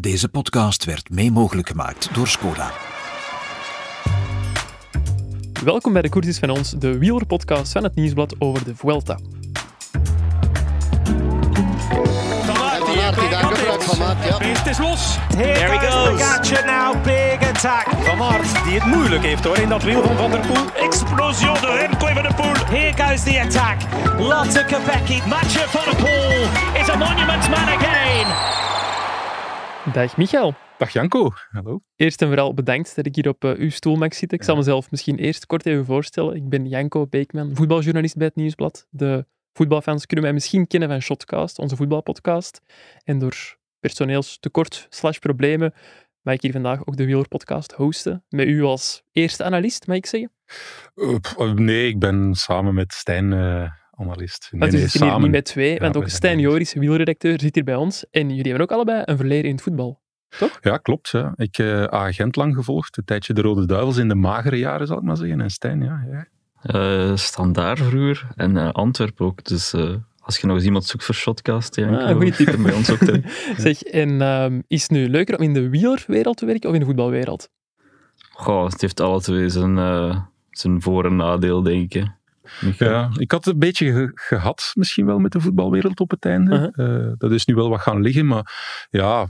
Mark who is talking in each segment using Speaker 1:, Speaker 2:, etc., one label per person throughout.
Speaker 1: Deze podcast werd mee mogelijk gemaakt door Skoda.
Speaker 2: Welkom bij de Koers van ons, de wielerpodcast van het Nieuwsblad over de Vuelta.
Speaker 3: Het is los.
Speaker 4: Here
Speaker 3: There he
Speaker 4: goes. Pogacar now, big attack.
Speaker 3: Van Aert, die het moeilijk heeft hoor in dat wiel van Van der Poel. Explosion de Remco van der Poel.
Speaker 4: Here goes the attack. Lotte Kopecky.
Speaker 3: Mathieu van der Poel is a monument man again.
Speaker 2: Dag Michael.
Speaker 5: Dag Janko, hallo.
Speaker 2: Eerst en vooral bedankt dat ik hier op eh, uw stoel mag zitten. Ik zal mezelf misschien eerst kort even voorstellen. Ik ben Janko Beekman, voetbaljournalist bij het Nieuwsblad. De voetbalfans kunnen mij misschien kennen van Shotcast, onze voetbalpodcast. En door personeelstekort slash problemen mag ik hier vandaag ook de wielerpodcast hosten. Met u als eerste analist, mag ik zeggen.
Speaker 5: Uh, pff, nee, ik ben samen met Stijn eh, analist. Nee, nee,
Speaker 2: zitten hier
Speaker 5: samen.
Speaker 2: niet met twee,
Speaker 5: Ja,
Speaker 2: want ook Stijn. Joris, wielredacteur, zit hier bij ons. En jullie hebben ook allebei een verleden in het voetbal.
Speaker 5: Ja, klopt. Ja. Ik heb agent lang gevolgd, een tijdje de Rode Duivels in de magere jaren, zal ik maar zeggen. En Stijn, ja. ja.
Speaker 6: Eh standaard vroeger en eh, Antwerpen ook. Dus eh, als je nog eens iemand zoekt voor Shotcast, ja,
Speaker 2: Ah, goeie tip.
Speaker 6: kan bij ons ook te...
Speaker 2: Zeg, en ehm, is het nu leuker om in de wielerwereld te werken of in de voetbalwereld?
Speaker 6: Goh, het heeft alle twee zijn, eh, zijn voor- en nadeel, denk ik. Michael.
Speaker 5: Ja, ik had het een beetje ge- gehad, misschien wel met de voetbalwereld op het einde.
Speaker 2: Uh-huh.
Speaker 5: Eh, dat is nu wel wat gaan liggen, maar ja,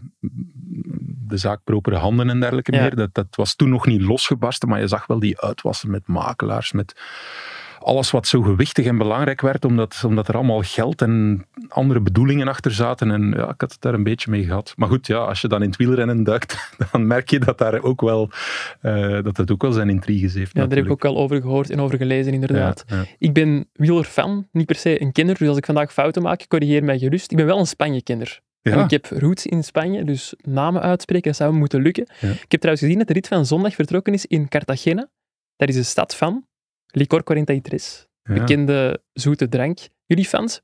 Speaker 5: de zaak propere handen en dergelijke
Speaker 2: Ja.
Speaker 5: meer. Dat, dat was toen nog niet losgebarsten, maar je zag wel die uitwassen met makelaars, met alles wat zo gewichtig en belangrijk werd, omdat, omdat er allemaal geld en andere bedoelingen achter zaten. En ja, ik had het daar een beetje mee gehad. Maar goed, ja, als je dan in het wielrennen duikt, dan merk je dat daar ook wel, eh, dat het ook wel zijn intriges heeft.
Speaker 2: Ja, daar heb ik ook al over gehoord en over gelezen, inderdaad.
Speaker 5: Ja, ja.
Speaker 2: Ik ben wielerfan, niet per se een kenner, dus als ik vandaag fouten maak, corrigeer mij gerust. Ik ben wel een Spanje-kenner. En
Speaker 5: Ja.
Speaker 2: ik heb roots in Spanje, dus namen uitspreken dat zou moeten lukken.
Speaker 5: Ja.
Speaker 2: Ik heb trouwens gezien dat de rit van zondag vertrokken is in Cartagena. Dat is de stad van Licor 43,
Speaker 5: Ja.
Speaker 2: bekende zoete drank. Jullie fans?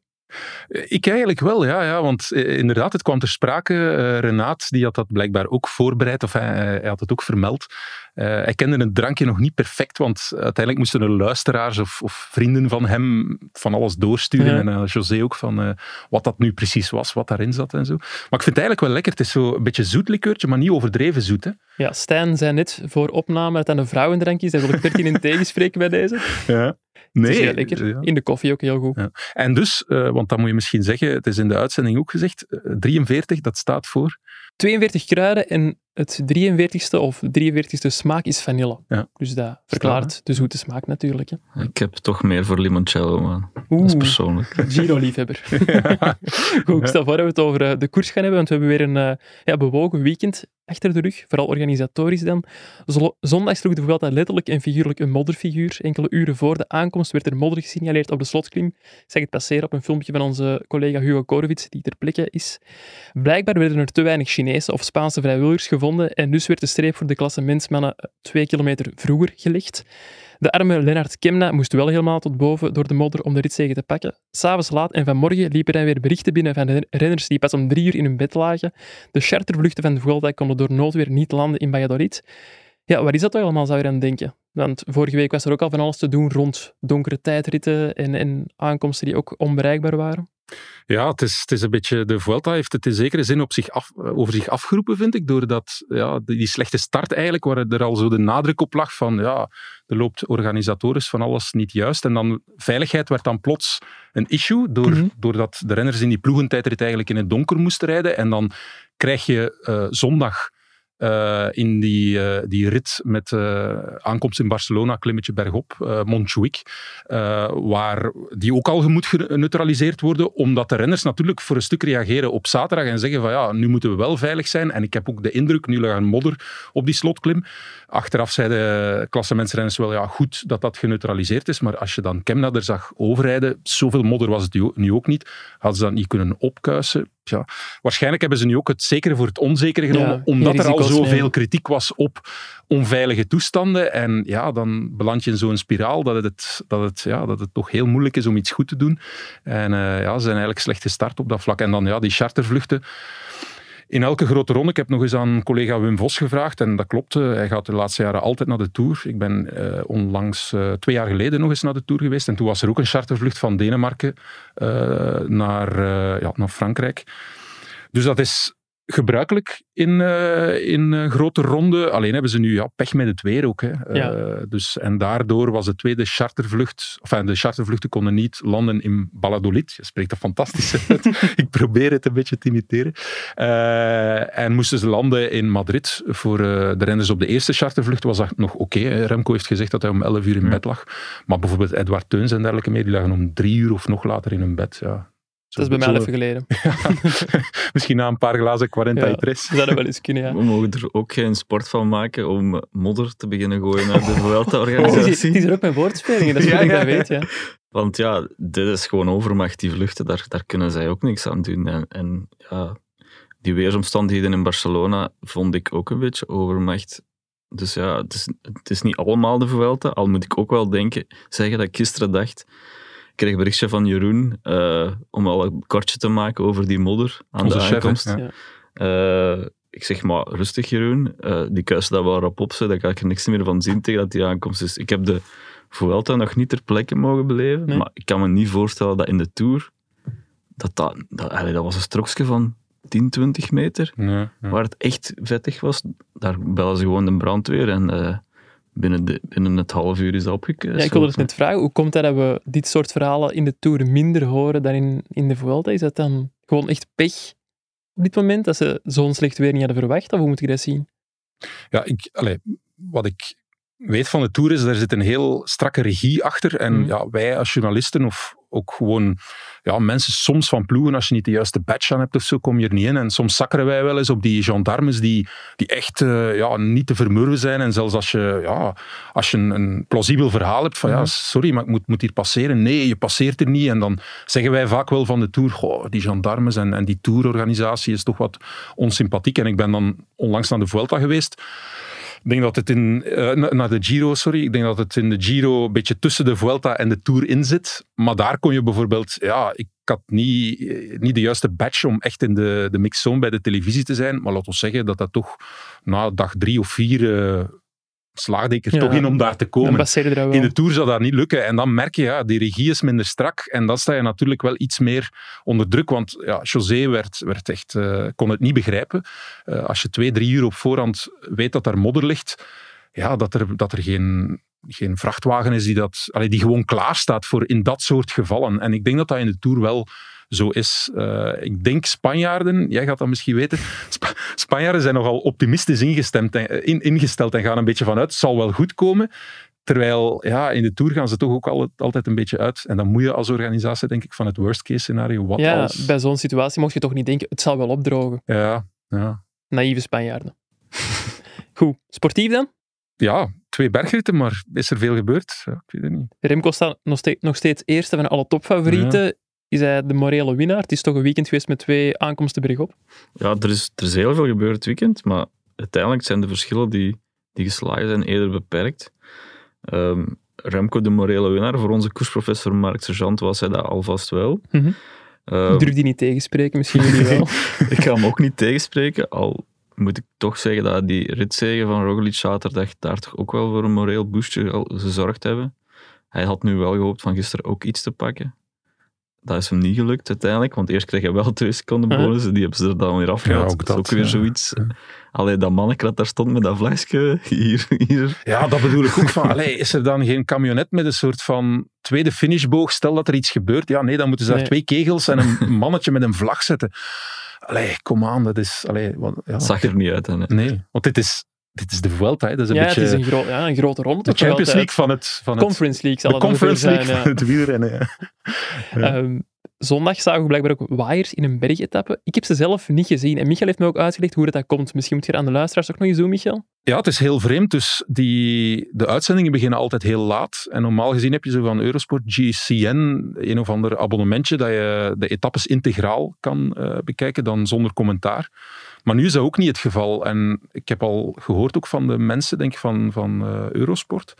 Speaker 5: Ik eigenlijk wel, ja. ja want eh, inderdaad, het kwam ter sprake. Eh, Renaat die had dat blijkbaar ook voorbereid, of hij, hij had het ook vermeld. Eh, hij kende het drankje nog niet perfect, want uiteindelijk moesten er luisteraars of, of vrienden van hem van alles doorsturen.
Speaker 2: Ja.
Speaker 5: En uh, José ook van eh, wat dat nu precies was, wat daarin zat en zo. Maar ik vind het eigenlijk wel lekker. Het is zo een beetje zoet likeurtje, maar niet overdreven zoet. Hè?
Speaker 2: Ja, Stijn zei net voor opname dat het een vrouwendrank is. Daar wil ik 13 in tegenspreken bij deze.
Speaker 5: Ja.
Speaker 2: Het
Speaker 5: Nee,
Speaker 2: is heel lekker.
Speaker 5: ja.
Speaker 2: In de koffie ook heel goed.
Speaker 5: Ja. En dus, eh, want dat moet je misschien zeggen, het is in de uitzending ook gezegd, eh, 43, dat staat voor
Speaker 2: 42 kruiden en het 43ste of 43ste smaak is vanille.
Speaker 5: Ja.
Speaker 2: Dus dat verklaart de zoete smaak natuurlijk. Hè.
Speaker 6: Ik heb toch meer voor limoncello, man. Dat is
Speaker 2: Oeh,
Speaker 6: persoonlijk.
Speaker 2: Giro-liefhebber. Goed, ik stel voor dat we het over eh, de koers gaan hebben, want we hebben weer een eh, ja, bewogen weekend achter de rug, vooral organisatorisch dan. Zo- Zondag sloeg de Vuelta letterlijk en figuurlijk een modderfiguur. Enkele uren voor de aankomst werd er modder gesignaleerd op de slotklim. Ik zag het passeren op een filmpje van onze collega Hugo Korowitz, die ter plekke is. Blijkbaar werden er te weinig Chinese of Spaanse vrijwilligers gevonden en dus werd de streep voor de klassementsmannen eh, twee kilometer vroeger gelegd. De arme Lennart Kemna moest wel helemaal tot boven door de modder om de ritzege te pakken. S'avonds laat en vanmorgen liepen er weer berichten binnen van renners die pas om drie uur in hun bed lagen. De chartervluchten van de Vuelta konden door noodweer niet landen in Valladolid. Ja, waar is dat allemaal, zou je dan denken? Want vorige week was er ook al van alles te doen rond donkere tijdritten en, en aankomsten die ook onbereikbaar waren.
Speaker 5: Ja, het is, het is een beetje, de Vuelta heeft het in zekere zin op zich af, over zich afgeroepen, vind ik, doordat ja, die slechte start eigenlijk, waar er al zo de nadruk op lag van, ja, er loopt organisatorisch van alles niet juist. En dan, veiligheid werd dan plots een issue, door,
Speaker 2: Mhm.
Speaker 5: doordat de renners in die ploegentijdrit eigenlijk in het donker moesten rijden. En dan krijg je eh, zondag eh, in die, eh, die rit met eh, aankomst in Barcelona, klimmetje bergop, eh Montjuïc, waar die ook al moet geneutraliseerd worden, omdat de renners natuurlijk voor een stuk reageren op zaterdag en zeggen van ja, nu moeten we wel veilig zijn. En ik heb ook de indruk, nu lag er modder op die slotklim. Achteraf zeiden klassementsrenners wel ja, goed dat dat geneutraliseerd is, maar als je dan Kemna er zag overrijden, zoveel modder was het nu ook niet, hadden ze dat niet kunnen opkuisen. Ja, waarschijnlijk hebben ze nu ook het zekere voor het onzekere genomen,
Speaker 2: Ja,
Speaker 5: omdat er al zoveel
Speaker 2: nemen.
Speaker 5: kritiek was op onveilige toestanden. En ja, dan beland je in zo'n spiraal dat het, dat, het, ja, dat het toch heel moeilijk is om iets goed te doen. En eh, ja, ze zijn eigenlijk slecht gestart op dat vlak. En dan ja, die chartervluchten. In elke grote ronde, ik heb nog eens aan collega Wim Vos gevraagd, en dat klopt, eh, hij gaat de laatste jaren altijd naar de Tour. Ik ben eh, onlangs, eh, twee jaar geleden, nog eens naar de Tour geweest, en toen was er ook een chartervlucht van Denemarken naar, ja, naar Frankrijk. Dus dat is gebruikelijk in, eh, in een grote ronde. Alleen hebben ze nu ja, pech met het weer ook. Hè. Eh, dus, en daardoor was de tweede chartervlucht... Enfin, de chartervluchten konden niet landen in Valladolid. Je spreekt dat fantastisch uit. Ik probeer het een beetje te imiteren. Eh, en moesten ze landen in Madrid. Voor eh, de renners op de eerste chartervlucht was dat nog oké. Remco heeft gezegd dat hij om 11 uur in
Speaker 6: Ja.
Speaker 5: bed lag. Maar bijvoorbeeld Edward Teuns en dergelijke meer, die lagen om drie uur of nog later in hun bed. Ja.
Speaker 2: Dat is bij mij al even geleden.
Speaker 5: Misschien na een paar glazen 40
Speaker 2: Ja.
Speaker 5: y tres.
Speaker 2: Dat zou wel eens kunnen, ja.
Speaker 6: We mogen er ook geen sport van maken om modder te beginnen gooien naar de Vuelta-organisatie.
Speaker 2: het is er ook met woordspelingen, dat is
Speaker 6: Ja,
Speaker 2: goed dat weet, ja.
Speaker 6: Want ja, dit is gewoon overmacht, die vluchten, daar, daar kunnen zij ook niks aan doen. En, en ja, die weersomstandigheden in Barcelona vond ik ook een beetje overmacht. Dus ja, het is, het is niet allemaal de Vuelta, al moet ik ook wel denken, zeggen dat ik gisteren dacht, ik kreeg een berichtje van Jeroen eh, om al een kortje te maken over die modder aan
Speaker 5: Onze
Speaker 6: de aankomst.
Speaker 5: Ja.
Speaker 2: Ja.
Speaker 6: Eh, ik zeg maar, rustig Jeroen, Eh, die kuist dat wel rap op, daar kan ik er niks meer van zien tegen dat die aankomst is. Ik heb de Vuelta nog niet ter plekke mogen beleven,
Speaker 2: Nee.
Speaker 6: maar ik kan me niet voorstellen dat in de Tour, dat, dat, dat, allee, dat was een strokje van 10, 20 meter, waar het echt vettig was. Daar bellen ze gewoon de brandweer en eh, binnen, de, binnen het half uur is dat opgekuist.
Speaker 2: Ja, ik wilde dus net vragen, hoe komt het dat we dit soort verhalen in de Tour minder horen dan in, in de Vuelta? Is dat dan gewoon echt pech op dit moment, dat ze zo'n slecht weer niet hadden verwacht? Of hoe moet ik dat zien?
Speaker 5: Ja, ik, allee, wat ik weet van de Tour is, daar zit een heel strakke regie achter. En
Speaker 2: Mhm.
Speaker 5: ja, wij als journalisten of ook gewoon ja, mensen soms van ploegen, als je niet de juiste badge aan hebt of zo, kom je er niet in. En soms zakkeren wij wel eens op die gendarmes die, die echt eh, ja, niet te vermurwen zijn. En zelfs als je, ja, als je een, een plausibel verhaal hebt van ja,
Speaker 2: Mhm.
Speaker 5: sorry, maar ik moet, moet hier passeren. Nee, je passeert er niet. En dan zeggen wij vaak wel van de Tour, goh, die gendarmes en, en die tourorganisatie is toch wat onsympathiek. En ik ben dan onlangs naar de Vuelta geweest. Ik denk dat het in, eh, na- naar de Giro, sorry. Ik denk dat het in de Giro een beetje tussen de Vuelta en de Tour in zit. Maar daar kon je bijvoorbeeld, ja, ik had niet, eh, niet de juiste badge om echt in de, de mixzone bij de televisie te zijn. Maar laten we zeggen dat dat toch na dag drie of vier eh, slaagde ik er
Speaker 2: Ja.
Speaker 5: toch in om daar te komen. In de Tour zou dat niet lukken. En dan merk je, ja, die regie is minder strak. En dan sta je natuurlijk wel iets meer onder druk. Want ja, José werd, werd echt, eh, kon het niet begrijpen. Eh, als je twee, drie uur op voorhand weet dat daar modder ligt, ja, dat er, dat er geen, geen vrachtwagen is die, dat, allee, die gewoon klaar staat voor in dat soort gevallen. En ik denk dat dat in de Tour wel zo is. Eh, ik denk Spanjaarden, jij gaat dat misschien weten, Spa- Spanjaarden zijn nogal optimistisch ingestemd en, in, ingesteld en gaan een beetje vanuit, het zal wel goed komen. Terwijl ja, in de Tour gaan ze toch ook altijd, altijd een beetje uit. En dan moet je als organisatie, denk ik, van het worst case scenario. Wat
Speaker 2: ja,
Speaker 5: als...
Speaker 2: bij zo'n situatie mocht je toch niet denken, het zal wel opdrogen.
Speaker 5: Ja, ja.
Speaker 2: Naïeve Spanjaarden. Goed, sportief dan?
Speaker 5: ja, twee bergritten, maar is er veel gebeurd? Ja, ik weet het niet.
Speaker 2: Remco staat nog steeds, nog steeds eerste van alle topfavorieten. Is hij de morele winnaar? Het is toch een weekend geweest met twee aankomsten bergop.
Speaker 6: Ja, er is, er is heel veel gebeurd het weekend, maar uiteindelijk zijn de verschillen die, die geslagen zijn eerder beperkt. Ehm, Remco de morele winnaar, voor onze koersprofessor Mark Sergeant was hij dat alvast wel.
Speaker 2: Mhm.
Speaker 6: Ehm,
Speaker 2: Ik durf die niet tegenspreken, misschien jullie wel.
Speaker 6: ik ga hem ook niet tegenspreken, al moet ik toch zeggen dat die ritzegen van Roglic zaterdag daar toch ook wel voor een moreel boostje gezorgd hebben. Hij had nu wel gehoopt van gisteren ook iets te pakken. Dat is hem niet gelukt uiteindelijk, want eerst kreeg hij wel twee seconden
Speaker 2: Ja.
Speaker 6: bonus en die hebben ze er dan weer afgehaald.
Speaker 5: Ja, ook
Speaker 6: dat is ook weer
Speaker 5: ja.
Speaker 6: zoiets. Allee, dat manneke dat daar stond met dat vlagje, hier, hier.
Speaker 5: Ja, dat bedoel ik ook van. Allee, is er dan geen camionet met een soort van tweede finishboog? Stel dat er iets gebeurt. Ja, nee, dan moeten ze daar
Speaker 2: Nee.
Speaker 5: twee kegels en een mannetje met een vlag zetten. Allee, kom aan, dat is. Allee, wat, ja,
Speaker 6: zag er niet uit. Hè.
Speaker 5: Nee, want dit is, dit is de Vuelta. Hè. Dat is een
Speaker 2: ja,
Speaker 5: beetje
Speaker 2: het is een, gro ja, een grote ronde.
Speaker 5: de Champions
Speaker 2: altijd.
Speaker 5: League van het. Van het
Speaker 2: Conference League zal het
Speaker 5: Conference League
Speaker 2: zijn,
Speaker 5: van
Speaker 2: ja.
Speaker 5: het wielrennen. Ja. Ja.
Speaker 2: Zondag zagen we blijkbaar ook waaiers in een bergetappe. Ik heb ze zelf niet gezien. En Michael heeft me ook uitgelegd hoe dat, dat komt. Misschien moet je er aan de luisteraars ook nog eens doen, Michael.
Speaker 5: Ja, het is heel vreemd. Dus die, de uitzendingen beginnen altijd heel laat. En normaal gezien heb je zo van Eurosport GCN, een of ander abonnementje, dat je de etappes integraal kan eh, bekijken, dan zonder commentaar. Maar nu is dat ook niet het geval. En ik heb al gehoord ook van de mensen, denk ik, van, van eh, Eurosport,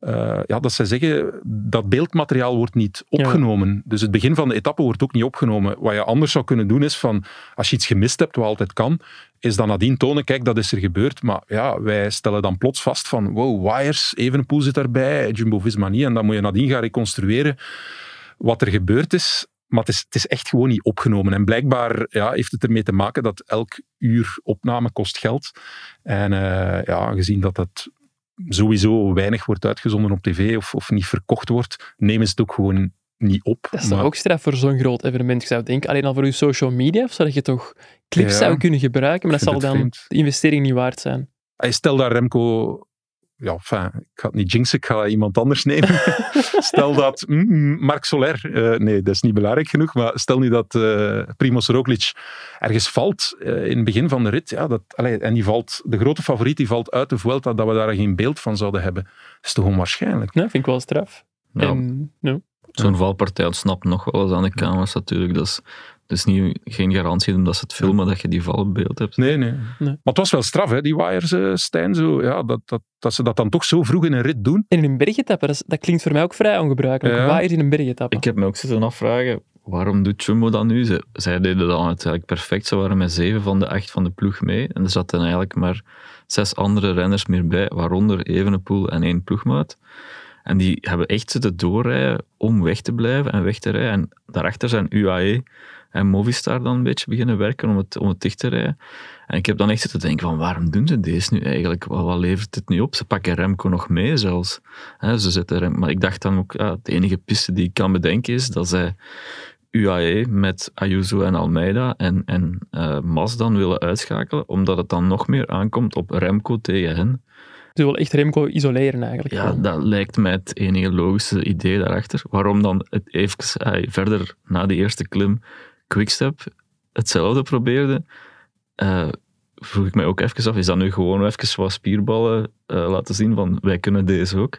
Speaker 5: eh, ja, dat zij zeggen dat beeldmateriaal wordt niet opgenomen. Dus het begin van de etappe wordt ook niet opgenomen. Wat je anders zou kunnen doen is van, als je iets gemist hebt, wat altijd kan, is dan nadien tonen, kijk, dat is er gebeurd. Maar ja, wij stellen dan plots vast van, wow, wires, Evenepoel zit daarbij, Jumbo-Visma niet. En dan moet je nadien gaan reconstrueren wat er gebeurd is. Maar het is, het is echt gewoon niet opgenomen. En blijkbaar ja, heeft het ermee te maken dat elk uur opname kost geld. En uh, ja, gezien dat dat sowieso weinig wordt uitgezonden op tv of, of niet verkocht wordt, nemen ze het ook gewoon niet op.
Speaker 2: Dat is maar... ook straf voor zo'n groot evenement. Ik zou denken, alleen al voor je social media, of zodat je toch clips ja, zou kunnen gebruiken, maar dat zal dan vreemd. de investering niet waard zijn.
Speaker 5: Stel dat Remco ja, enfin, ik ga het niet jinxen, ik ga iemand anders nemen. stel dat mm, Marc Soler, uh, nee, dat is niet belangrijk genoeg, maar stel nu dat uh, Primoz Roglic ergens valt uh, in het begin van de rit, ja, dat, allee, en die valt, de grote favoriet die valt uit de Vuelta, dat we daar geen beeld van zouden hebben. Dat is toch onwaarschijnlijk?
Speaker 2: Ja, vind ik wel straf.
Speaker 6: Ja. En, no. Zo'n valpartij ontsnapt nog wel eens aan de camera's natuurlijk. Dat is, dus niet, geen garantie omdat ze het filmen dat je die val op beeld hebt.
Speaker 5: Nee, nee, nee. Maar het was wel straf, hè, die wires, uh, Stijn. Zo, ja, dat, dat, dat ze dat dan toch zo vroeg in een rit doen.
Speaker 2: In een bergetappe, dat, dat klinkt voor mij ook vrij ongebruikelijk. Ja. Wires in een bergetappe.
Speaker 6: Ik heb me ook zitten afvragen, waarom doet Jumbo dat nu? Ze, zij deden dat eigenlijk perfect. Ze waren met zeven van de acht van de ploeg mee. En er zaten eigenlijk maar zes andere renners meer bij, waaronder Evenepoel en één ploegmaat. En die hebben echt zitten doorrijden om weg te blijven en weg te rijden. En daarachter zijn UAE en Movistar dan een beetje beginnen werken om het, om het dicht te rijden. En ik heb dan echt zitten denken van waarom doen ze deze nu eigenlijk? Wat, wat levert dit nu op? Ze pakken Remco nog mee zelfs. ze zetten Rem, maar ik dacht dan ook, ja, de enige piste die ik kan bedenken is dat zij UAE met Ayuso en Almeida en, en uh, Mas dan willen uitschakelen, omdat het dan nog meer aankomt op Remco tegen hen.
Speaker 2: Ze willen echt Remco isoleren eigenlijk.
Speaker 6: Ja, dat lijkt mij het enige logische idee daarachter. Waarom dan het even verder na die eerste klim Quickstep hetzelfde probeerde, uh, vroeg ik mij ook even af, is dat nu gewoon even wat spierballen uh, laten zien van wij kunnen deze ook?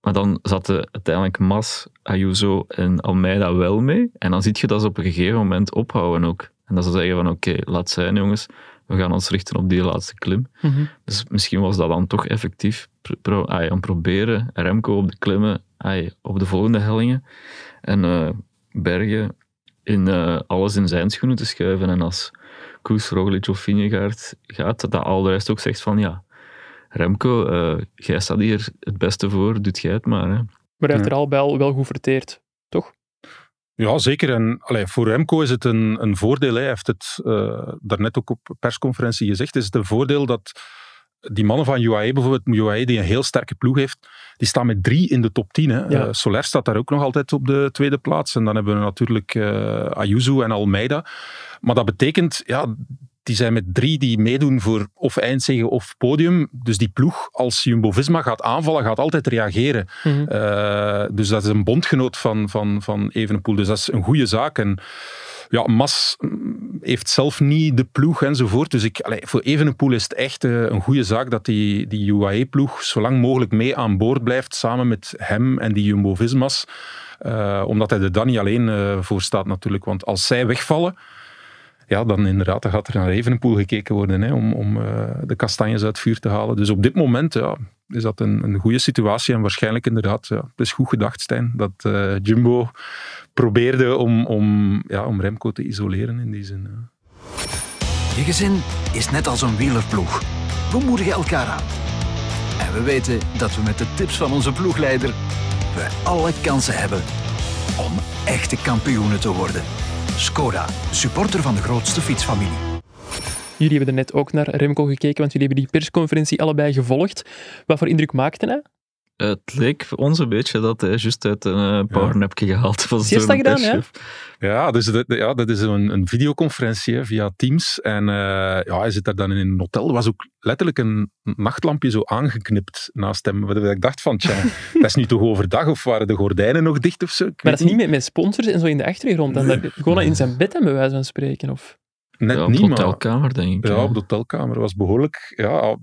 Speaker 6: Maar dan zaten uiteindelijk Mas, Ayuso en Almeida wel mee. En dan zie je dat ze op een gegeven moment ophouden ook. En dat ze zeggen van oké, okay, laat zijn jongens, we gaan ons richten op die laatste klim. Mm -hmm. Dus misschien was dat dan toch effectief pro, om proberen Remco op de klimmen, op de volgende hellingen. En uh, Bergen in uh, alles in zijn schoenen te schuiven. En als Koes, Roglic of Vingegaard gaat, dat al de rest ook zegt van ja, Remco, uh, jij staat hier het beste voor, doet jij het maar. Hè.
Speaker 2: Maar hij heeft er al wel, wel goed verteerd, toch?
Speaker 5: Ja, zeker. En allee, voor Remco is het een, een voordeel. Hij heeft het uh, daarnet ook op persconferentie gezegd. Is het een voordeel dat die mannen van UAE bijvoorbeeld, UAE die een heel sterke ploeg heeft, die staan met drie in de top 10. Hè. Ja. Uh, Soler staat daar ook nog altijd op de tweede plaats. En dan hebben we natuurlijk uh, Ayuso en Almeida. Maar dat betekent, ja, die zijn met drie die meedoen voor of eindzege of podium. Dus die ploeg, als Jumbo-Visma gaat aanvallen, gaat altijd reageren. Mm -hmm. uh, dus dat is een bondgenoot van, van, van Evenepoel. Dus dat is een goede zaak. En ja, Mas heeft zelf niet de ploeg enzovoort. Dus ik, allez, voor Evenepoel is het echt uh, een goede zaak dat die, die UAE-ploeg zo lang mogelijk mee aan boord blijft, samen met hem en die Jumbo-Visma's. Uh, omdat hij er dan niet alleen voor staat natuurlijk. Want als zij wegvallen, ja, dan inderdaad dan gaat er naar Evenepoel gekeken worden hè, om, om de kastanjes uit vuur te halen. Dus op dit moment ja, is dat een, een goede situatie en waarschijnlijk inderdaad, ja, het is goed gedacht Stijn, dat Jumbo probeerde om, om, ja, om Remco te isoleren in die zin. Ja.
Speaker 1: Je gezin is net als een wielerploeg. We moedigen elkaar aan. En we weten dat we met de tips van onze ploegleider we alle kansen hebben om echte kampioenen te worden. Skoda, supporter van de grootste fietsfamilie.
Speaker 2: Jullie hebben er net ook naar Remco gekeken, want jullie hebben die persconferentie allebei gevolgd. Wat voor indruk maakte hij?
Speaker 6: Het leek voor ons een beetje dat hij juist uit een uh, powernapje gehaald was.
Speaker 2: Is dat gedaan, ja?
Speaker 5: Ja, dus dat, ja, dat is een, een videoconferentie via Teams. En uh, ja, hij zit daar dan in een hotel. Er was ook letterlijk een nachtlampje zo aangeknipt naast hem. Wat ik dacht van, tja, dat is nu toch overdag? Of waren de gordijnen nog dicht of zo? Ik
Speaker 2: maar dat is niet met, met sponsors en zo in de achtergrond. En daar, gewoon in zijn bed hebben, bij wijze van spreken. Of...
Speaker 5: Net
Speaker 6: ja,
Speaker 5: op
Speaker 6: de hotelkamer, denk ik.
Speaker 5: Ja, op de hotelkamer. was behoorlijk ja,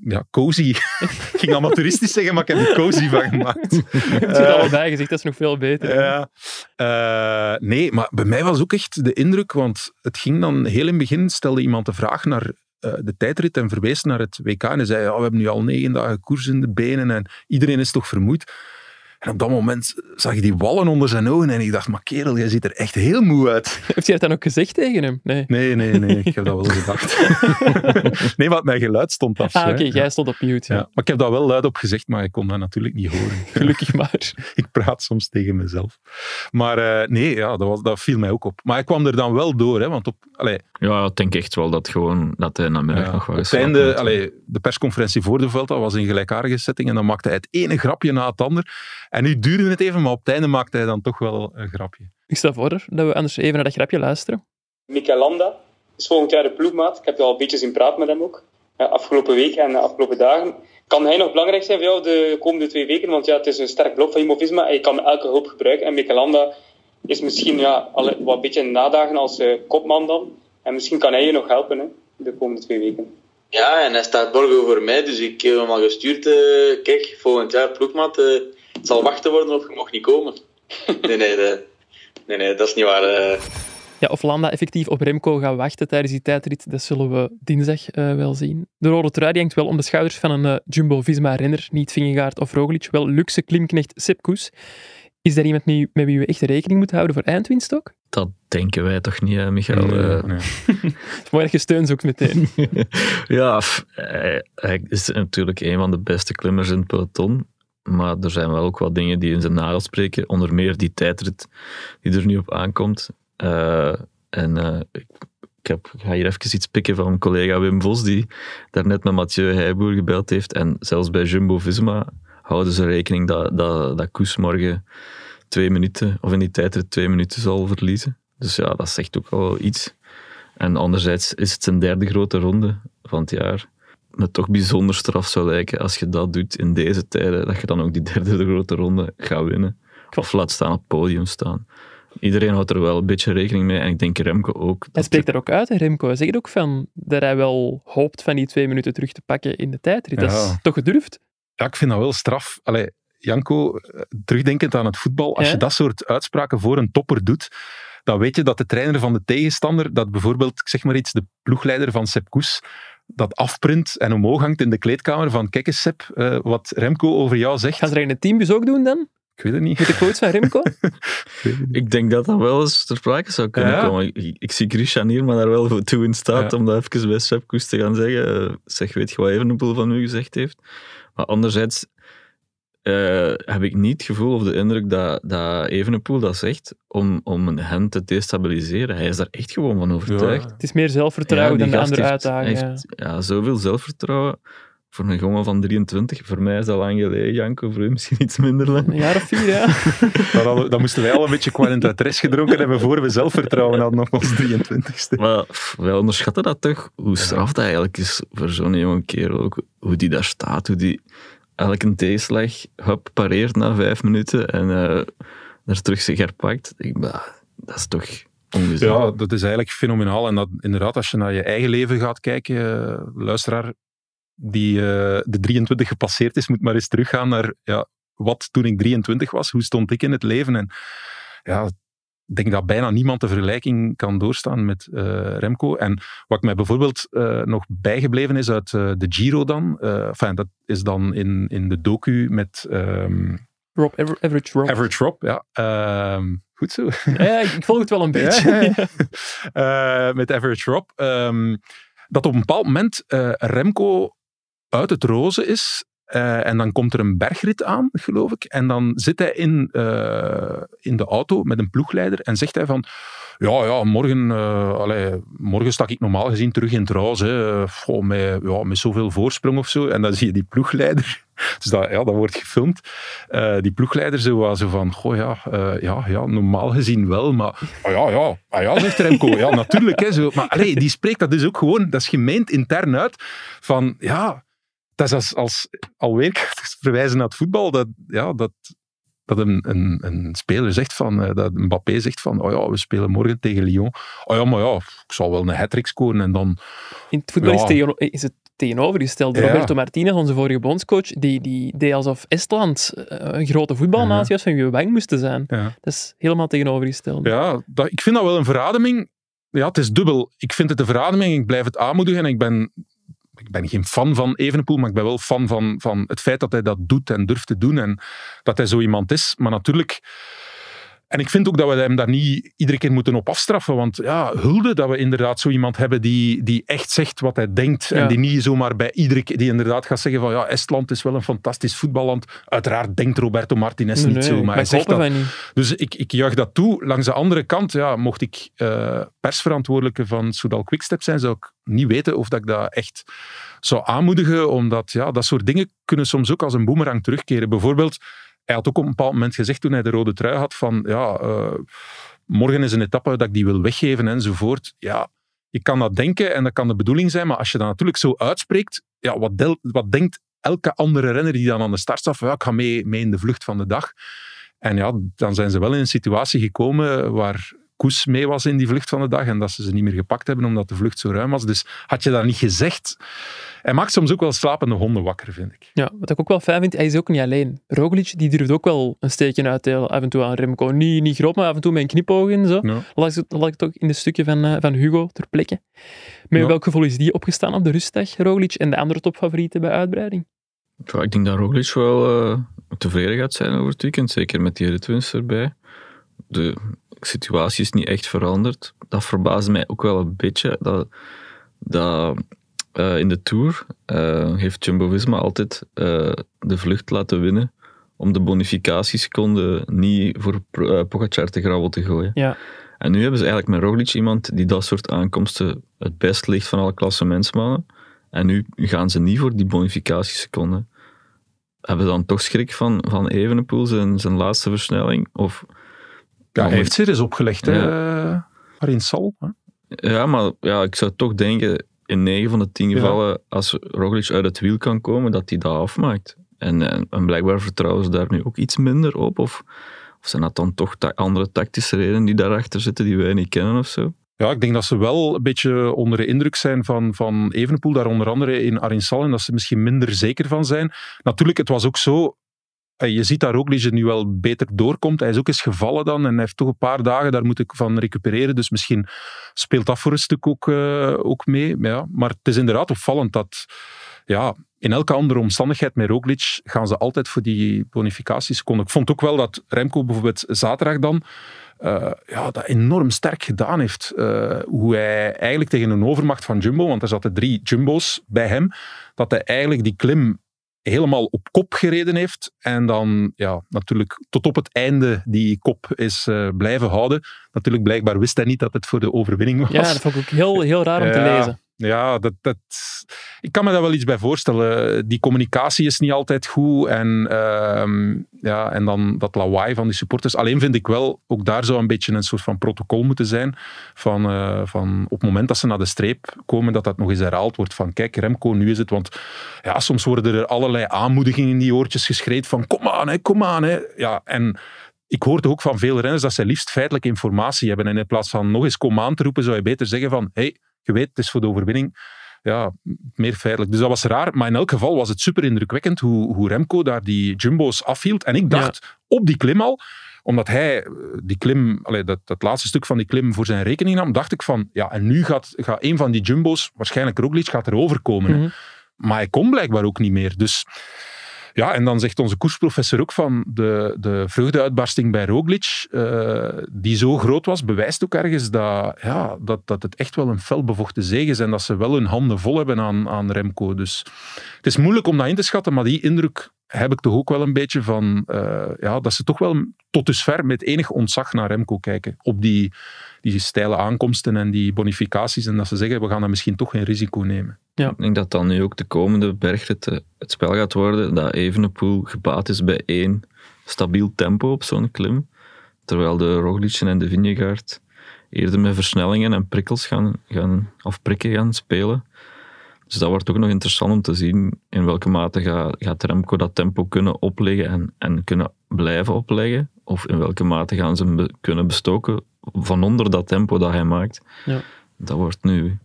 Speaker 5: ja, cozy. ik ging amateuristisch zeggen, maar ik heb er cozy van gemaakt.
Speaker 2: Je hebt het uh, allebei gezegd, dat is nog veel beter.
Speaker 5: Ja. Uh, nee, maar bij mij was ook echt de indruk, want het ging dan heel in het begin, stelde iemand de vraag naar uh, de tijdrit en verwees naar het WK en hij zei, ja, we hebben nu al negen dagen koers in de benen en iedereen is toch vermoeid. En op dat moment zag ik die wallen onder zijn ogen en ik dacht, maar kerel, jij ziet er echt heel moe uit.
Speaker 2: Heb je dat dan ook gezegd tegen hem? Nee.
Speaker 5: Nee, nee, nee, ik heb dat wel gedacht. nee, maar mijn geluid stond af.
Speaker 2: Ah, oké, jij stond op mute.
Speaker 5: Ja.
Speaker 2: Ja.
Speaker 5: Maar ik heb dat wel luid op gezegd, maar ik kon dat natuurlijk niet horen.
Speaker 2: Gelukkig maar.
Speaker 5: ik praat soms tegen mezelf. Maar eh, nee, ja, dat, was, dat viel mij ook op. Maar ik kwam er dan wel door, hè, want op, allee,
Speaker 6: Ja, ik denk echt wel dat, gewoon, dat hij namiddag
Speaker 5: ja,
Speaker 6: nog wel
Speaker 5: op het
Speaker 6: geslapen
Speaker 5: einde,
Speaker 6: heeft.
Speaker 5: allee, de persconferentie voor de Vuelta was in gelijkaardige setting en dan maakte hij het ene grapje na het ander. En nu duurde het even, maar op het einde maakte hij dan toch wel een grapje.
Speaker 2: Ik stel voor dat we anders even naar dat grapje luisteren.
Speaker 7: Mikel Landa is volgend jaar de ploegmaat. Ik heb al een beetje zien praten met hem ook. Ja, afgelopen week en de afgelopen dagen. Kan hij nog belangrijk zijn voor jou de komende twee weken? Want ja, het is een sterk blok van Jumbo-Visma en je kan elke hulp gebruiken. En Mikel Landa is misschien ja, al een- wat beetje nadagen als eh, kopman dan. En misschien kan hij je nog helpen hè, de komende twee weken.
Speaker 8: Ja, en hij staat morgen voor mij, dus ik heb hem al gestuurd. eh, kijk, volgend jaar ploegmaat, eh, het zal wachten worden of je mocht niet komen. Nee, nee, de- nee, nee dat is niet waar. eh.
Speaker 2: Ja, of Landa effectief op Remco gaat wachten tijdens die tijdrit, dat zullen we dinsdag eh, wel zien. De rode trui die hangt wel om de schouders van een eh, Jumbo-Visma-renner, niet Vingegaard of Roglic, wel luxe klimknecht Sepp Koes. Is daar iemand mee- met wie we echt rekening moeten houden voor eindwinst ook?
Speaker 6: Dat denken wij toch niet, Michael? Eh,
Speaker 5: Nee.
Speaker 2: Het is mooi dat je steun zoekt meteen.
Speaker 6: ja, f- hij, hij is natuurlijk een van de beste klimmers in het peloton. Maar er zijn wel ook wat dingen die in zijn nadeel spreken. Onder meer die tijdrit die er nu op aankomt. Eh, en eh, ik, ik, heb, ga hier even iets pikken van mijn collega Wim Vos, die daarnet met Mathieu Heijboer gebeld heeft. En zelfs bij Jumbo-Visma houden ze rekening dat, dat, dat Koes morgen twee minuten, of in die tijdrit twee minuten zal verliezen. Dus ja, dat zegt ook wel iets. En anderzijds is het zijn derde grote ronde van het jaar. Me toch bijzonder straf zou lijken als je dat doet in deze tijden, dat je dan ook die derde grote ronde gaat winnen. Of laat staan op het podium staan. Iedereen houdt er wel een beetje rekening mee en ik denk Remco ook.
Speaker 2: Hij spreekt daar ook uit, Remco. Hij zegt ook van dat hij wel hoopt van die twee minuten terug te pakken in de tijdrit. Dat is toch gedurfd?
Speaker 5: Ja, ik vind dat wel straf. Allee, Janko, eh, terugdenkend aan het voetbal, als
Speaker 2: Ja?
Speaker 5: je dat soort uitspraken voor een topper doet, dan weet je dat de trainer van de tegenstander, dat bijvoorbeeld, ik zeg maar iets, de ploegleider van Sepp Koes, dat afprint en omhoog hangt in de kleedkamer van kijk eens Sepp, eh, wat Remco over jou zegt.
Speaker 2: Gaan ze dat in de teambus ook doen dan?
Speaker 5: Ik weet het niet.
Speaker 2: Met de coach van Remco?
Speaker 5: Ik het
Speaker 6: denk dat dat wel eens ter sprake zou kunnen
Speaker 5: Ja.
Speaker 6: komen. Ik, ik zie Christian hier maar daar wel voor toe in staat
Speaker 5: Ja.
Speaker 6: om dat even bij Sepp Koes te gaan zeggen. Eh, zeg, weet je wat Evenepoel van u gezegd heeft? Maar anderzijds eh, heb ik niet het gevoel of de indruk dat, dat Evenepoel dat zegt om, om hen te destabiliseren. Hij is daar echt gewoon van overtuigd.
Speaker 2: Het is meer zelfvertrouwen
Speaker 6: Ja,
Speaker 2: dan
Speaker 6: die
Speaker 2: de andere
Speaker 6: heeft-
Speaker 2: uitdagingen.
Speaker 6: heeft, ja, zoveel zelfvertrouwen. Voor een jongen van 23, voor mij is dat lang geleden, Janko, voor u misschien iets minder lang.
Speaker 2: Een jaar of vier, ja.
Speaker 5: Dan, hadden- dan moesten wij al een beetje Quarentatres gedronken hebben voor we zelfvertrouwen hadden op ons 23ste.
Speaker 6: Maar wij onderschatten dat toch, hoe straf dat eigenlijk is voor zo'n jonge kerel. Ook hoe die daar staat, hoe die elke tegenslag hup, pareert na vijf minuten en er terug zich herpakt. Ik, bah, dat is toch ongezien.
Speaker 5: Ja, dat is eigenlijk fenomenaal. En dat, inderdaad, als je naar je eigen leven gaat kijken, eh, luisteraar, die eh, de 23 gepasseerd is, moet maar eens teruggaan naar ja, wat toen ik 23 was, hoe stond ik in het leven? En ja, denk dat bijna niemand de vergelijking kan doorstaan met eh, Remco. En wat mij bijvoorbeeld eh, nog bijgebleven is uit eh, de Giro dan, enfin, dat is dan in, in de docu met ehm,
Speaker 2: Rob, Aver- Average Rob.
Speaker 5: Average Rob. Ja. Ehm, goed zo.
Speaker 2: Ja, ik volg het wel een beetje.
Speaker 5: Ja, met Average Rob. ehm, dat op een bepaald moment Remco uit het roze is. Eh, en dan komt er een bergrit aan, geloof ik. En dan zit hij in, eh, in de auto met een ploegleider en zegt hij van... Ja, ja morgen, allee, morgen stak ik normaal gezien terug in het Goh, met, ja, met zoveel voorsprong of zo. En dan zie je die ploegleider... Dus dat, ja, dat wordt gefilmd. Die ploegleider zo, van... Goh, ja, ja, ja, normaal gezien wel, maar... Ah ja, ja, ah ja, zegt Remco. Ja, natuurlijk. Hè, zo. Maar die spreekt dat dus ook gewoon... Dat is gemeend intern uit van... Ja, dat is als, als alweer verwijzen naar het voetbal, dat, ja, dat, dat een, een, een speler zegt van, eh, dat Mbappé zegt van, oh ja, we spelen morgen tegen Lyon. Oh ja, maar ja, ik zal wel een hat scoren en dan...
Speaker 2: In het voetbal is, tegen, is het tegenovergesteld.
Speaker 5: Ja.
Speaker 2: Roberto Martinez, onze vorige bondscoach, die, die deed alsof Estland eh, een grote voetbalnatie was van wie we bang moesten zijn.
Speaker 5: Ja.
Speaker 2: Dat is helemaal tegenovergesteld.
Speaker 5: Ja, dat, ik vind dat wel een verademing. Ja, het is dubbel. Ik vind het een verademing, ik blijf het aanmoedigen en ik ben ik ben geen fan van Evenepoel, maar ik ben wel fan van, van het feit dat hij dat doet en durft te doen en dat hij zo iemand is. Maar natuurlijk en ik vind ook dat we hem daar niet iedere keer moeten op afstraffen. Want ja, hulde dat we inderdaad zo iemand hebben die, die echt zegt wat hij denkt. En die niet zomaar bij iedere keer, die inderdaad gaat zeggen van ja, Estland is wel een fantastisch voetballand. Uiteraard denkt Roberto Martinez niet zo, maar hij zegt dat.
Speaker 2: Niet.
Speaker 5: Dus ik, ik juich dat toe. Langs de andere kant, ja, mocht ik uh, persverantwoordelijke van Soudal Quickstep zijn, zou ik niet weten of dat ik dat echt zou aanmoedigen. Omdat ja, dat soort dingen kunnen soms ook als een boemerang terugkeren. Bijvoorbeeld hij had ook op een bepaald moment gezegd toen hij de rode trui had van ja, uh, morgen is een etappe dat ik die wil weggeven enzovoort. Ja, je kan dat denken en dat kan de bedoeling zijn, maar als je dat natuurlijk zo uitspreekt, ja, wat, wat denkt elke andere renner die dan aan de start staat ja, ik ga mee, mee in de vlucht van de dag. En ja, dan zijn ze wel in een situatie gekomen waar Koes mee was in die vlucht van de dag en dat ze ze niet meer gepakt hebben omdat de vlucht zo ruim was. Dus had je dat niet gezegd, hij maakt soms ook wel slapende honden wakker, vind ik.
Speaker 2: Ja, wat ik ook wel fijn vind, hij is ook niet alleen. Roglic die durft ook wel een steekje uitdelen af en toe aan Remco. Niet, niet groot, maar af en toe met een knipoog en zo. Ja. Lag het, lag het ook in de stukje van, uh, van Hugo ter plekke. Met welk gevoel is die opgestaan op de rustdag, Roglic, en de andere topfavorieten bij uitbreiding?
Speaker 6: Ja, ik denk dat Roglic wel uh, tevreden gaat zijn over het weekend, zeker met die ritwinst erbij. De situatie is niet echt veranderd. Dat verbaast mij ook wel een beetje. Dat, dat uh, in de Tour uh, heeft Jumbo-Visma altijd uh, de vlucht laten winnen om de bonificatieseconden niet voor Pogacar te gravel te gooien.
Speaker 2: Ja.
Speaker 6: En nu hebben ze eigenlijk met Roglic iemand die dat soort aankomsten het best ligt van alle klassementsmannen. En nu gaan ze niet voor die bonificatieseconden. Hebben ze dan toch schrik van, van Evenepoel, zijn, zijn laatste versnelling? Of,
Speaker 5: ja, hij heeft zich eens opgelegd, ja. hè, in Sal. Hè?
Speaker 6: Ja, maar ja, ik zou toch denken, in 9 van de 10 gevallen, als Roglic uit het wiel kan komen, dat hij dat afmaakt. En, en, en, blijkbaar vertrouwen ze daar nu ook iets minder op. Of, of zijn dat dan toch ta andere tactische redenen die daarachter zitten, die wij niet kennen of zo?
Speaker 5: Ja, ik denk dat ze wel een beetje onder de indruk zijn van, van Evenepoel, daar onder andere in Arinsal, en dat ze misschien minder zeker van zijn. Natuurlijk, het was ook zo, je ziet daar ook dat nu wel beter doorkomt. Hij is ook eens gevallen dan en heeft toch een paar dagen, daar moet ik van recupereren. Dus misschien speelt dat voor een stuk ook, uh, ook mee. Ja, maar het is inderdaad opvallend dat ja, in elke andere omstandigheid met Roglic gaan ze altijd voor die bonificaties. Ik vond ook wel dat Remco bijvoorbeeld zaterdag dan uh, ja, dat enorm sterk gedaan heeft. Hoe hij eigenlijk tegen een overmacht van Jumbo, want er zaten drie Jumbo's bij hem, dat hij eigenlijk die klim helemaal op kop gereden heeft. En dan ja, natuurlijk tot op het einde die kop is uh, blijven houden. Natuurlijk, blijkbaar wist hij niet dat het voor de overwinning was.
Speaker 2: Ja, dat vond ik ook heel, heel raar om te lezen.
Speaker 5: Ja, dat, dat, ik kan me daar wel iets bij voorstellen. Die communicatie is niet altijd goed. En, uh, ja, en dan dat lawaai van die supporters. Alleen vind ik wel, ook daar zou een beetje een soort van protocol moeten zijn. Van, uh, van op het moment dat ze naar de streep komen, dat dat nog eens herhaald wordt. Van kijk, Remco, nu is het. Want ja, soms worden er allerlei aanmoedigingen in die oortjes geschreven. Van kom aan, hè, kom aan. Hè. Ja, en ik hoorde ook van veel renners dat ze liefst feitelijke informatie hebben. En in plaats van nog eens kom aan te roepen, zou je beter zeggen van hey, je weet, het is voor de overwinning ja, meer feitelijk. Dus dat was raar. Maar in elk geval was het super indrukwekkend hoe, hoe Remco daar die jumbo's afhield. En ik dacht op die klim al, omdat hij eh, die klim, allee, dat, dat laatste stuk van die klim voor zijn rekening nam, dacht ik van, ja, en nu gaat, gaat een van die jumbo's, waarschijnlijk Roglic, gaat er overkomen. Mm -hmm. Maar hij kon blijkbaar ook niet meer. Dus ja, en dan zegt onze koersprofessor ook van de, de vreugdeuitbarsting bij Roglic, uh, die zo groot was, bewijst ook ergens dat, ja, dat, dat het echt wel een felbevochten zege is en dat ze wel hun handen vol hebben aan, aan Remco. Dus het is moeilijk om dat in te schatten, maar die indruk heb ik toch ook wel een beetje van uh, ja, dat ze toch wel tot dusver met enig ontzag naar Remco kijken. Op die, die steile aankomsten en die bonificaties. En dat ze zeggen, we gaan dat misschien toch geen risico nemen.
Speaker 6: Ja. Ik denk dat dan nu ook de komende bergritten het spel gaat worden. Dat Evenepoel gebaat is bij één stabiel tempo op zo'n klim. Terwijl de Roglicen en de Vingegaard eerder met versnellingen en prikkels gaan, gaan, of prikken gaan spelen. Dus dat wordt ook nog interessant om te zien in welke mate gaat, gaat Remco dat tempo kunnen opleggen en, en kunnen blijven opleggen. Of in welke mate gaan ze hem be, kunnen bestoken van onder dat tempo dat hij maakt.
Speaker 2: Ja.
Speaker 6: Dat wordt nu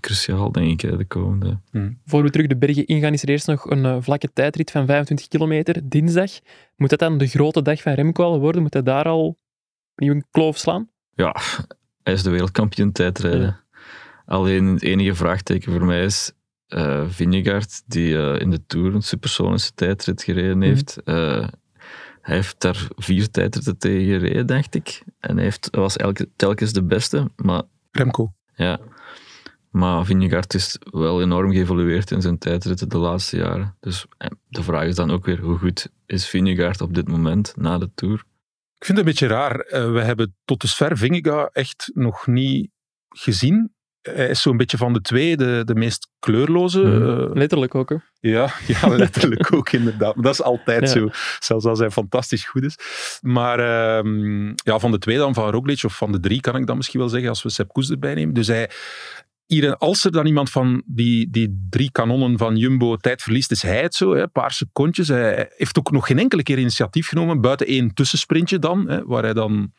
Speaker 6: cruciaal, denk ik, de komende.
Speaker 2: Hmm. Voor we terug de bergen ingaan, is er eerst nog een uh, vlakke tijdrit van 25 kilometer, dinsdag. Moet dat dan de grote dag van Remco al worden? Moet hij daar al een kloof slaan?
Speaker 6: Ja, hij is de wereldkampioen tijdrijden. Ja. Alleen het enige vraagteken voor mij is, uh, Vingegaard, die uh, in de Tour een supersonische tijdrit gereden
Speaker 2: Mhm.
Speaker 6: heeft. Uh, hij heeft daar vier tijdritten tegen gereden, dacht ik. En hij heeft, was elke, telkens de beste. Maar,
Speaker 5: Remco.
Speaker 6: Ja. Maar Vingegaard is wel enorm geëvolueerd in zijn tijdritten de laatste jaren. Dus de vraag is dan ook weer, hoe goed is Vingegaard op dit moment na de Tour?
Speaker 5: Ik vind het een beetje raar. Uh, we hebben tot dusver Vingegaard echt nog niet gezien. Hij is zo'n beetje van de twee de, de meest kleurloze.
Speaker 2: Mm. Uh, letterlijk ook, hè?
Speaker 5: Ja, ja letterlijk ook, inderdaad. Dat is altijd ja. zo. Zelfs als hij fantastisch goed is. Maar uh, ja, van de twee dan, van Roglic, of van de drie kan ik dan misschien wel zeggen, als we Sepp Koes erbij nemen. Dus hij, hier, als er dan iemand van die, die drie kanonnen van Jumbo tijd verliest, is hij het zo. Hè, een paar secondjes. Hij heeft ook nog geen enkele keer initiatief genomen, buiten één tussensprintje dan, hè, waar hij dan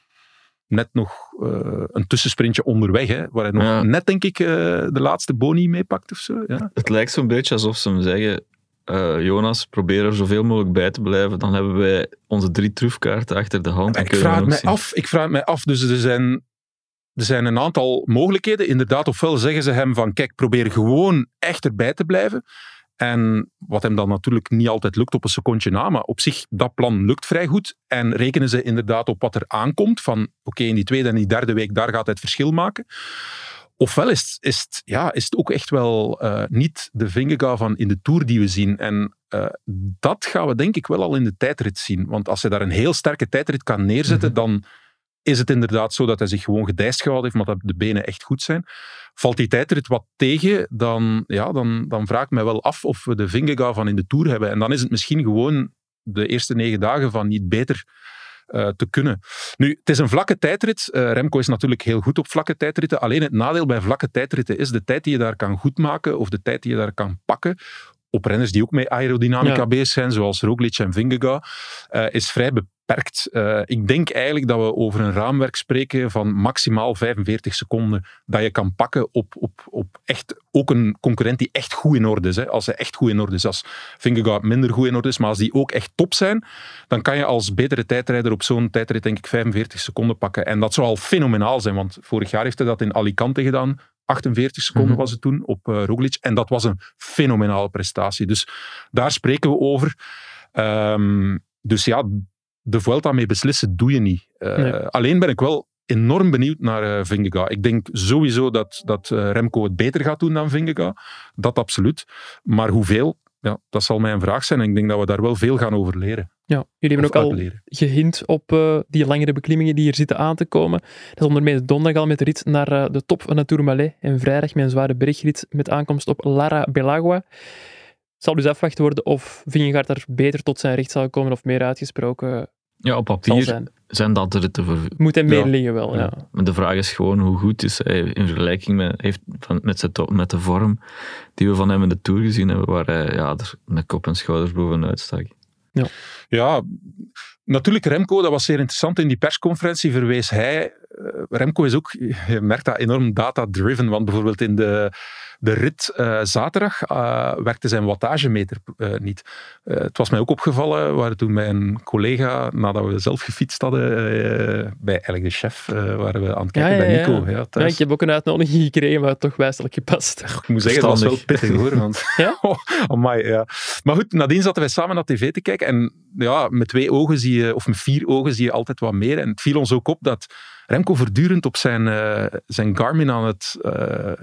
Speaker 5: net nog uh, een tussensprintje onderweg, hè, waar hij nog ja. net, denk ik, uh, de laatste boni meepakt of zo. Ja.
Speaker 6: Het lijkt zo'n beetje alsof ze hem zeggen, uh, Jonas, probeer er zoveel mogelijk bij te blijven. Dan hebben wij onze drie troefkaarten achter de hand.
Speaker 5: Ik vraag, het mij af, ik vraag het mij af. Dus er zijn, er zijn een aantal mogelijkheden. Inderdaad, ofwel zeggen ze hem van, kijk, probeer gewoon echt erbij te blijven. En wat hem dan natuurlijk niet altijd lukt op een secondje na, maar op zich, dat plan lukt vrij goed. En rekenen ze inderdaad op wat er aankomt, van oké, okay, in die tweede en die derde week, daar gaat het verschil maken. Ofwel is, is, het, ja, is het ook echt wel uh, niet de Vingegaard van in de Tour die we zien. En uh, dat gaan we denk ik wel al in de tijdrit zien. Want als hij daar een heel sterke tijdrit kan neerzetten, mm -hmm. dan is het inderdaad zo dat hij zich gewoon gedijst gehouden heeft, maar dat de benen echt goed zijn. Valt die tijdrit wat tegen, dan, ja, dan, dan vraag ik mij wel af of we de Vingegaard van in de Tour hebben. En dan is het misschien gewoon de eerste negen dagen van niet beter uh, te kunnen. Nu, het is een vlakke tijdrit. Uh, Remco is natuurlijk heel goed op vlakke tijdritten. Alleen het nadeel bij vlakke tijdritten is de tijd die je daar kan goedmaken of de tijd die je daar kan pakken op renners die ook met aerodynamica ja. bezig zijn, zoals Roglic en Vingegaard, uh, is vrij beperkt. Uh, ik denk eigenlijk dat we over een raamwerk spreken van maximaal 45 seconden dat je kan pakken op, op, op echt ook een concurrent die echt goed in orde is. Hè. Als hij echt goed in orde is, als Vingegaard minder goed in orde is, maar als die ook echt top zijn, dan kan je als betere tijdrijder op zo'n tijdrit denk ik 45 seconden pakken. En dat zou al fenomenaal zijn, want vorig jaar heeft hij dat in Alicante gedaan. 48 seconden mm -hmm. was het toen op uh, Roglic. En dat was een fenomenale prestatie. Dus daar spreken we over. Um, dus ja, de Vuelta mee beslissen doe je niet. Uh, nee. Alleen ben ik wel enorm benieuwd naar uh, Vingegaard. Ik denk sowieso dat, dat uh, Remco het beter gaat doen dan Vingegaard. Dat absoluut. Maar hoeveel? Ja, dat zal mij een vraag zijn. En ik denk dat we daar wel veel gaan over leren.
Speaker 2: Ja, jullie hebben ook al leren. gehint op uh, die langere beklimmingen die hier zitten aan te komen. Dat is onder meer donderdag al met de rit naar de top van de Tourmalet en vrijdag met een zware bergrit met aankomst op Lara Belagua. Het zal dus afwachten worden of Vingegaard daar beter tot zijn recht zal komen of meer uitgesproken
Speaker 6: Ja, op papier zijn. zijn. dat de ritten voor...
Speaker 2: Moet hij meer ja. liggen wel, ja. ja.
Speaker 6: Maar de vraag is gewoon hoe goed is hij in vergelijking met, heeft van, met, zijn top, met de vorm die we van hem in de Tour gezien hebben, waar hij ja, er met kop en schouders bovenuit stak.
Speaker 5: Ja. ja, natuurlijk Remco, dat was zeer interessant. In die persconferentie verwees hij... Uh, Remco is ook, je merkt dat, enorm data-driven. Want bijvoorbeeld in de, de rit uh, zaterdag uh, werkte zijn wattagemeter niet. het was mij ook opgevallen, we waren toen bij een collega, nadat we zelf gefietst hadden, bij eigenlijk de chef, waren we aan het kijken
Speaker 2: ja, ja,
Speaker 5: bij Nico.
Speaker 2: Ja. Ja, ik heb ook een uitnodiging gekregen, maar het toch wijselijk gepast.
Speaker 5: Ik moet zeggen, dat was wel pittig hoor. Want,
Speaker 2: ja?
Speaker 5: oh, amai, ja. Maar goed, nadien zaten wij samen naar tv te kijken en ja, met twee ogen zie je, of met vier ogen zie je altijd wat meer. En het viel ons ook op dat Remco voortdurend op zijn, uh, zijn Garmin aan het... Uh,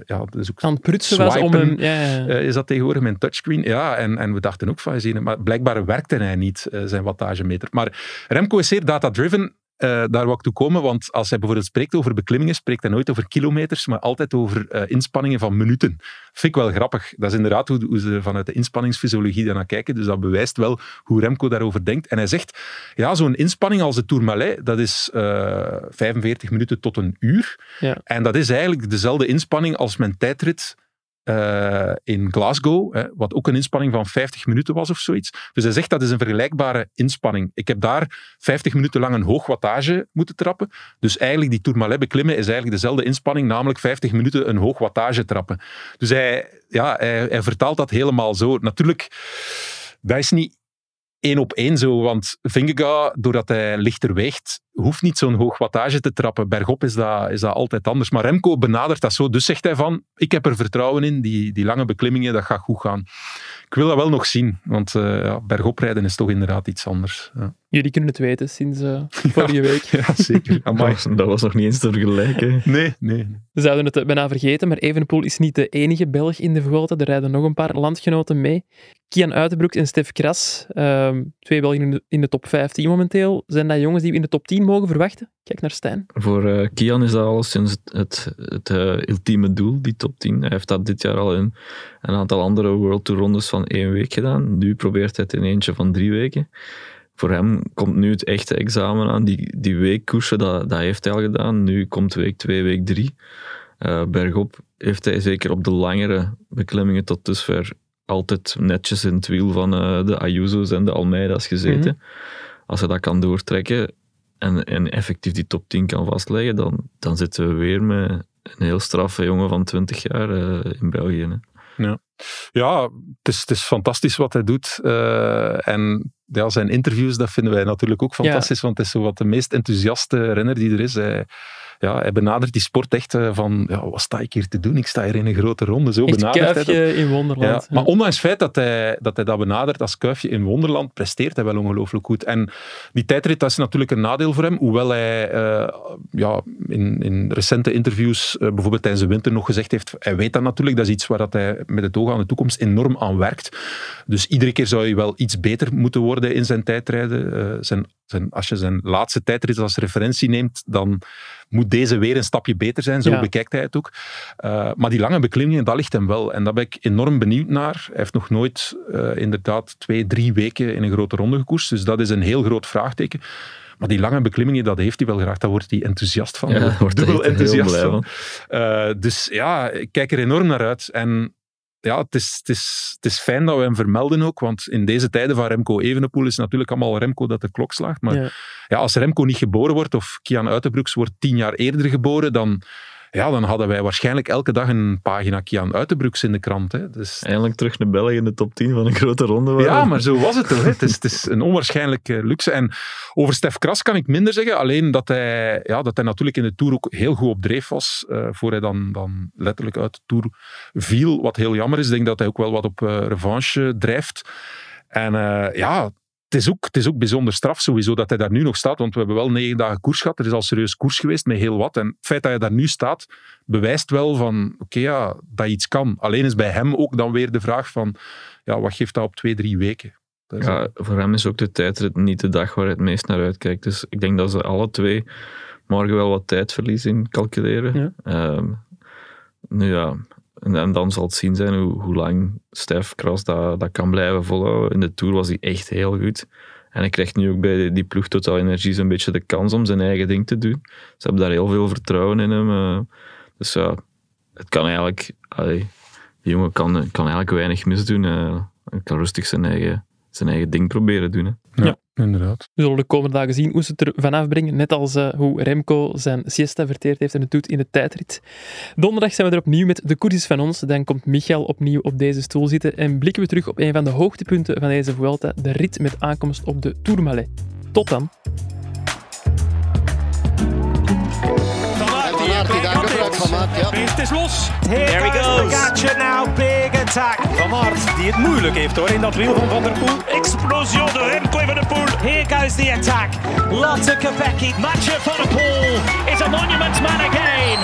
Speaker 5: ja, dus ook
Speaker 2: aan het prutsen was om hem... Ja, ja.
Speaker 5: Uh, is dat tegenwoordig met een touchscreen? Ja, en, en we dachten ook van, maar blijkbaar werkte hij niet, zijn wattagemeter. Maar Remco is zeer data-driven. Uh, daar wou ik toe komen, want als hij bijvoorbeeld spreekt over beklimmingen, spreekt hij nooit over kilometers, maar altijd over uh, inspanningen van minuten. Vind ik wel grappig. Dat is inderdaad hoe, hoe, ze vanuit de inspanningsfysiologie daarnaar kijken, dus dat bewijst wel hoe Remco daarover denkt. En hij zegt, ja, zo'n inspanning als de Tourmalet, dat is uh, 45 minuten tot een uur.
Speaker 2: Ja.
Speaker 5: En dat is eigenlijk dezelfde inspanning als mijn tijdrit uh, in Glasgow, wat ook een inspanning van 50 minuten was of zoiets. Dus hij zegt dat is een vergelijkbare inspanning. Ik heb daar 50 minuten lang een hoog wattage moeten trappen. Dus eigenlijk die Tourmalet beklimmen is eigenlijk dezelfde inspanning, namelijk 50 minuten een hoog wattage trappen. Dus hij, ja, hij, hij vertaalt dat helemaal zo. Natuurlijk, dat is niet één op één zo. Want Vingegaard, doordat hij lichter weegt, hoeft niet zo'n hoog wattage te trappen. Bergop is dat, is dat altijd anders. Maar Remco benadert dat zo. Dus zegt hij van, ik heb er vertrouwen in. Die, die lange beklimmingen, dat gaat goed gaan. Ik wil dat wel nog zien. Want uh, ja, bergop rijden is toch inderdaad iets anders. Ja.
Speaker 2: Jullie kunnen het weten sinds uh, vorige week.
Speaker 5: Ja, zeker.
Speaker 6: dat, was, dat was nog niet eens te vergelijken.
Speaker 5: Nee, nee.
Speaker 2: We zouden het bijna vergeten, maar Evenepoel is niet de enige Belg in de Vuelta. Er rijden nog een paar landgenoten mee. Kian Uitenbroek en Stef Kras, uh, twee Belgen in de, in de, top 15 momenteel. Zijn dat jongens die we in de top 10 mogen verwachten? Kijk naar Stijn.
Speaker 6: Voor uh, Kian is dat alleszins het, het, het uh, ultieme doel, die top 10. Hij heeft dat dit jaar al in een aantal andere World Tour rondes van één week gedaan. Nu probeert hij het in eentje van drie weken voor hem komt nu het echte examen aan. Die, die weekkoersen, dat, dat heeft hij al gedaan. Nu komt week 2, week 3. Uh, bergop heeft hij zeker op de langere beklimmingen tot dusver altijd netjes in het wiel van de Ayuso's en de Almeida's gezeten. Mm -hmm. Als hij dat kan doortrekken en, en effectief die top 10 kan vastleggen, dan, dan zitten we weer met een heel straffe jongen van 20 jaar uh, in België. Hè.
Speaker 5: Ja, ja het, is, het is fantastisch wat hij doet. Uh, en ja, zijn interviews, dat vinden wij natuurlijk ook fantastisch, ja. want het is zo wat de meest enthousiaste renner die er is. Hij, ja, hij benadert die sport echt van, ja, wat sta ik hier te doen? Ik sta hier in een grote ronde. Zo
Speaker 2: echt
Speaker 5: benadert
Speaker 2: kuifje
Speaker 5: hij dat.
Speaker 2: in Wonderland.
Speaker 5: Ja, maar ondanks het feit dat hij, dat hij dat benadert als kuifje in Wonderland, presteert hij wel ongelooflijk goed. En die tijdrit, dat is natuurlijk een nadeel voor hem, hoewel hij uh, ja, in, in recente interviews, uh, bijvoorbeeld tijdens de winter nog gezegd heeft, hij weet dat natuurlijk, dat is iets waar dat hij met het oog aan de toekomst enorm aan werkt. Dus iedere keer zou hij wel iets beter moeten worden in zijn tijdrijden. Uh, zijn, zijn, als je zijn laatste tijdrit als referentie neemt, dan moet deze weer een stapje beter zijn. Zo
Speaker 2: Ja.
Speaker 5: bekijkt hij het ook. Uh, maar die lange beklimmingen, dat ligt hem wel. En daar ben ik enorm benieuwd naar. Hij heeft nog nooit uh, inderdaad twee, drie weken in een grote ronde gekoerst. Dus dat is een heel groot vraagteken. Maar die lange beklimmingen, dat heeft hij wel graag. Daar wordt hij enthousiast van.
Speaker 6: Ja, daar wordt hij
Speaker 5: Dubbel enthousiast van. Uh, dus ja, ik kijk er enorm naar uit. En ja, het is, het, is, het is fijn dat we hem vermelden ook, want in deze tijden van Remco Evenepoel is natuurlijk allemaal Remco dat de klok slaagt. Maar ja.
Speaker 2: Ja.
Speaker 5: als Remco niet geboren wordt, of Kian Uitenbroeks wordt tien jaar eerder geboren, dan, ja, dan hadden wij waarschijnlijk elke dag een pagina Kian Uitenbroeks in de krant. Hè. Dus,
Speaker 6: Eindelijk terug naar België in de top 10 van een grote ronde. waren.
Speaker 5: ja, maar zo was het toch. Het, is, het is een onwaarschijnlijke luxe. En over Stef Kras kan ik minder zeggen, alleen dat hij, ja, dat hij natuurlijk in de Tour ook heel goed op dreef was, uh, voor hij dan, dan letterlijk uit de Tour viel, wat heel jammer is. Ik denk dat hij ook wel wat op uh, revanche drijft. En uh, ja, het is, ook, het is ook bijzonder straf sowieso dat hij daar nu nog staat, want we hebben wel negen dagen koers gehad. Er is al serieus koers geweest met heel wat. En het feit dat hij daar nu staat, bewijst wel van, oké, okay, ja, dat iets kan. Alleen is bij hem ook dan weer de vraag van, ja, wat geeft dat op twee, drie weken?
Speaker 6: Ja, voor hem is ook de tijdrit niet de dag waar hij het meest naar uitkijkt. Dus ik denk dat ze alle twee morgen wel wat tijdverlies in calculeren. Ja. Um, nu ja, en, dan zal het zien zijn hoe, hoe lang Stef Kras dat, dat kan blijven volhouden. In de Tour was hij echt heel goed. En hij krijgt nu ook bij die, ploeg Total Energie een beetje de kans om zijn eigen ding te doen. Ze hebben daar heel veel vertrouwen in hem. Uh, dus ja, het kan eigenlijk... Allee, die jongen kan, kan eigenlijk weinig misdoen. Uh, hij kan rustig zijn eigen, zijn eigen ding proberen doen. Hè.
Speaker 5: Ja, inderdaad.
Speaker 2: We zullen de komende dagen zien hoe ze het er vanaf brengen. Net als uh, hoe Remco zijn siesta verteerd heeft en het doet in de tijdrit. Donderdag zijn we er opnieuw met de koers van ons. Dan komt Michael opnieuw op deze stoel zitten en blikken we terug op een van de hoogtepunten van deze Vuelta, de rit met aankomst op de Tourmalet. Tot dan
Speaker 3: het is los.
Speaker 4: Here
Speaker 3: There he goes.
Speaker 4: Now, big attack.
Speaker 3: Van Aert, die het moeilijk heeft hoor, in dat wiel van Van der Poel. Explosie door Remco van de Poel.
Speaker 4: Here goes the attack. Lotte Kopecky,
Speaker 3: Matcher van de Poel is a monument man again.